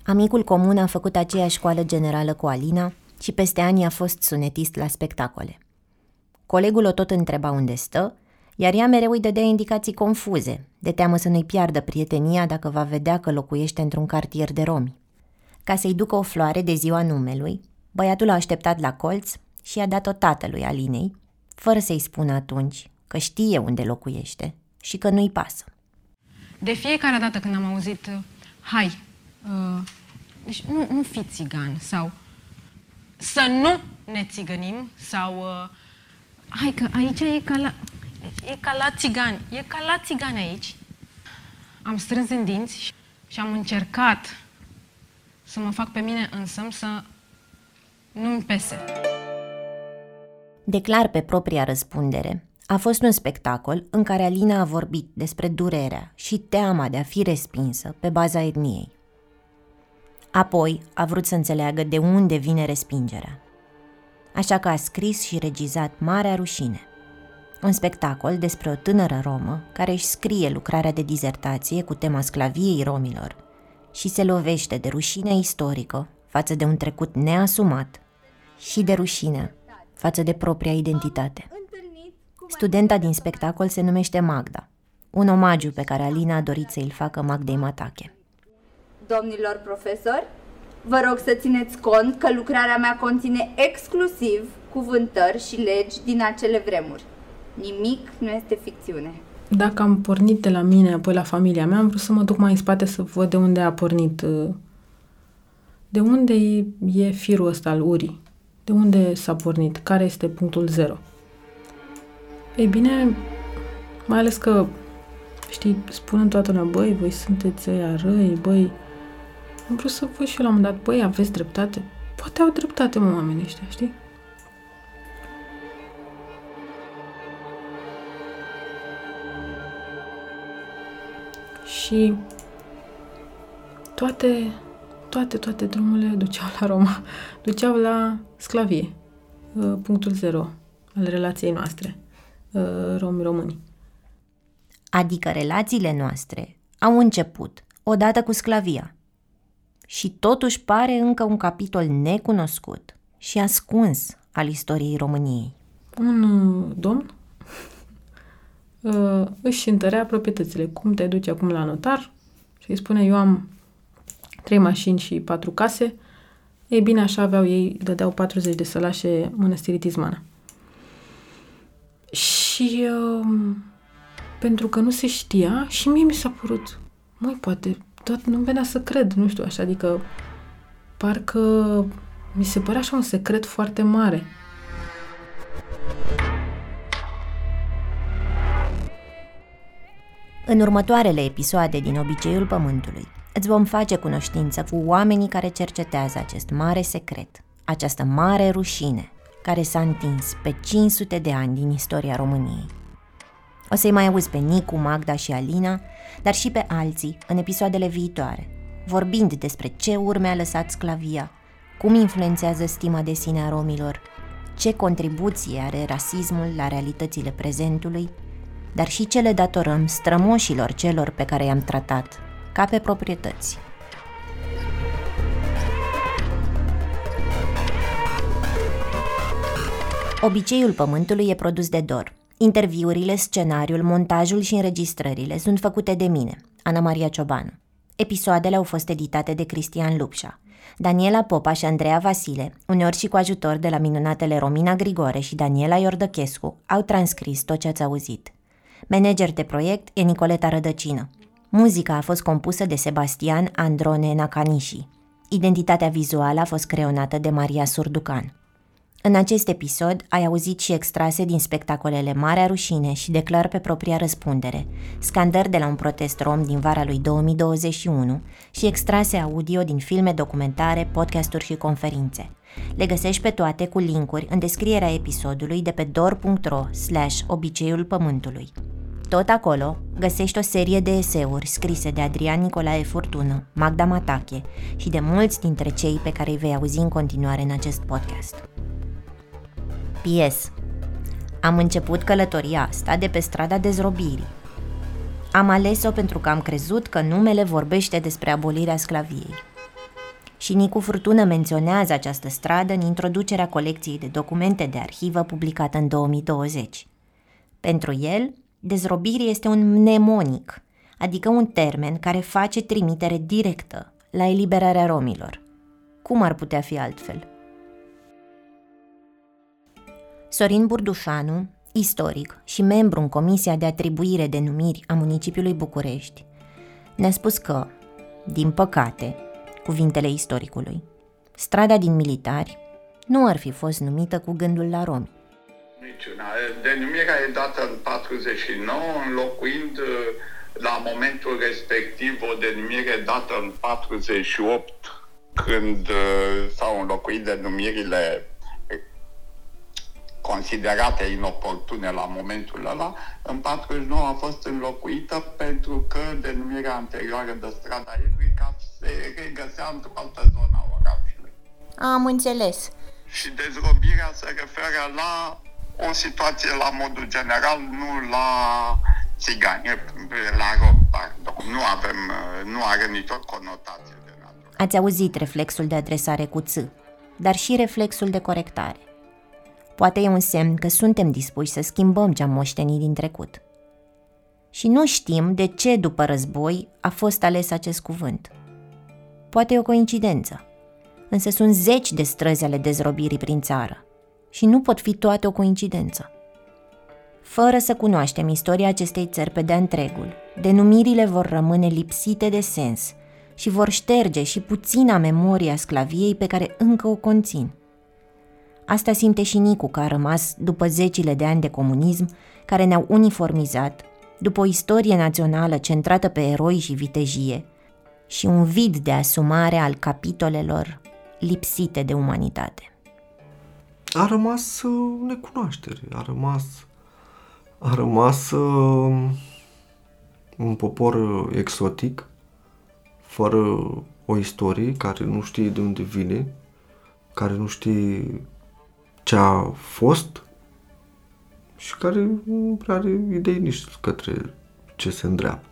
Amicul comun a făcut aceeași școală generală cu Alina și peste ani a fost sunetist la spectacole. Colegul o tot întreba unde stă, iar ea mereu îi dădea indicații confuze, de teamă să nu-i piardă prietenia dacă va vedea că locuiește într-un cartier de romi. Ca să-i ducă o floare de ziua numelui, băiatul a așteptat la colț și a dat-o tatălui Alinei, fără să-i spună atunci că știe unde locuiește și că nu-i pasă. De fiecare dată când am auzit, uh, hai, uh, deci nu, nu fi țigan sau să nu ne țigănim sau uh, hai că aici e ca la, e ca la țigani, e ca la țigani aici. Am strâns în dinți și- și am încercat să mă fac pe mine însă să nu-mi pese. Declar pe propria răspundere. A fost un spectacol în care Alina a vorbit despre durerea și teama de a fi respinsă pe baza etniei. Apoi a vrut să înțeleagă de unde vine respingerea. Așa că a scris și regizat Marea Rușine, un spectacol despre o tânără romă care își scrie lucrarea de dizertație cu tema sclaviei romilor și se lovește de rușine istorică față de un trecut neasumat și de rușine față de propria identitate. Studenta din spectacol se numește Magda, un omagiu pe care Alina a dorit să îl facă Magdei Matache. Domnilor profesori, vă rog să țineți cont că lucrarea mea conține exclusiv cuvântări și legi din acele vremuri. Nimic nu este ficțiune. Dacă am pornit de la mine, apoi la familia mea, am vrut să mă duc mai în spate să văd de unde a pornit, uh, de unde e, e firul ăsta al urii, de unde s-a pornit, care este punctul zero. Ei bine, mai ales că, știi, spun toată lumea, băi, voi sunteți ăia răi, băi, am vrut să văd și eu la un moment dat, băi, aveți dreptate. Poate au dreptate, mă, oamenii ăștia, știi? Și toate, toate, toate drumurile duceau la Roma, duceau la sclavie, uh, punctul zero al relației noastre, uh, romi-români. Adică relațiile noastre au început odată cu sclavia. Și totuși pare încă un capitol necunoscut și ascuns al istoriei României. Un uh, domn uh, își întărea proprietățile. Cum te duci acum la notar și îi spune, eu am trei mașini și patru case, ei bine, așa aveau ei, dădeau 40 de sălașe mănăstirii Tizmana. Și uh, pentru că nu se știa, și mie mi s-a părut, mai poate, tot nu venea să cred, nu știu, așa, adică parcă mi se părea așa un secret foarte mare. În următoarele episoade din Obiceiul Pământului, îți vom face cunoștință cu oamenii care cercetează acest mare secret, această mare rușine, care s-a întins pe 500 de ani din istoria României. O să-i mai auzi pe Nicu, Magda și Alina, dar și pe alții în episoadele viitoare, vorbind despre ce urme a lăsat sclavia, cum influențează stima de sine a romilor, ce contribuție are rasismul la realitățile prezentului dar și ce le datorăm strămoșilor celor pe care i-am tratat, ca pe proprietăți. Obiceiul Pământului e produs de Dor. Interviurile, scenariul, montajul și înregistrările sunt făcute de mine, Ana Maria Ciobanu. Episoadele au fost editate de Cristian Lupșa. Daniela Popa și Andreea Vasile, uneori și cu ajutor de la minunatele Romina Grigore și Daniela Iordăchescu, au transcris tot ce ați auzit. Manager de proiect e Nicoleta Rădăcină. Muzica a fost compusă de Sebastian Androne Nakanishi. Identitatea vizuală a fost creionată de Maria Surducan. În acest episod ai auzit și extrase din spectacolele Marea Rușine și Declar pe propria răspundere, scandări de la un protest rom din vara lui 2021 și extrase audio din filme documentare, podcasturi și conferințe. Le găsești pe toate cu linkuri în descrierea episodului de pe dor.ro slash obiceiul pământului. Tot acolo găsești o serie de eseuri scrise de Adrian Nicolae Furtună, Magda Matache și de mulți dintre cei pe care îi vei auzi în continuare în acest podcast. P.S. Am început călătoria asta de pe strada dezrobirii. Am ales-o pentru că am crezut că numele vorbește despre abolirea sclaviei. Și Nicu Furtună menționează această stradă în introducerea colecției de documente de arhivă publicată în 2020. Pentru el, dezrobirii este un mnemonic, adică un termen care face trimitere directă la eliberarea romilor. Cum ar putea fi altfel? Sorin Burdușanu, istoric și membru în Comisia de Atribuire de Numiri a municipiului București, ne-a spus că, din păcate, cuvintele istoricului, strada din militari nu ar fi fost numită cu gândul la romi. Niciuna. Denumirea e dată în 49, înlocuind la momentul respectiv o denumire dată în 48, când s-au înlocuit denumirile considerate inoportune la momentul ăla, în 49 a fost înlocuită pentru că denumirea anterioară de strada Ebrica se regăsea într-o altă zonă a orașului. Am înțeles. Și dezrobirea se referă la o situație la modul general, nu la țigani, la rob, pardon. Nu avem, nu are nicio conotație de natură. Ați auzit reflexul de adresare cu ț, dar și reflexul de corectare. Poate e un semn că suntem dispuși să schimbăm ce am moștenit din trecut. Și nu știm de ce după război a fost ales acest cuvânt. Poate e o coincidență, însă sunt zeci de străzi ale dezrobirii prin țară și nu pot fi toate o coincidență. Fără să cunoaștem istoria acestei țări pe de întregul, denumirile vor rămâne lipsite de sens și vor șterge și puțina memoria sclaviei pe care încă o conțin. Asta simte și Nicu că a rămas după zecile de ani de comunism care ne-au uniformizat, după o istorie națională centrată pe eroi și vitejie și un vid de asumare al capitolelor lipsite de umanitate. A rămas uh, necunoaștere, a rămas, a rămas uh, un popor uh, exotic, fără o istorie, care nu știe de unde vine, care nu știe ce a fost și care nu prea are idei nici către ce se îndreaptă.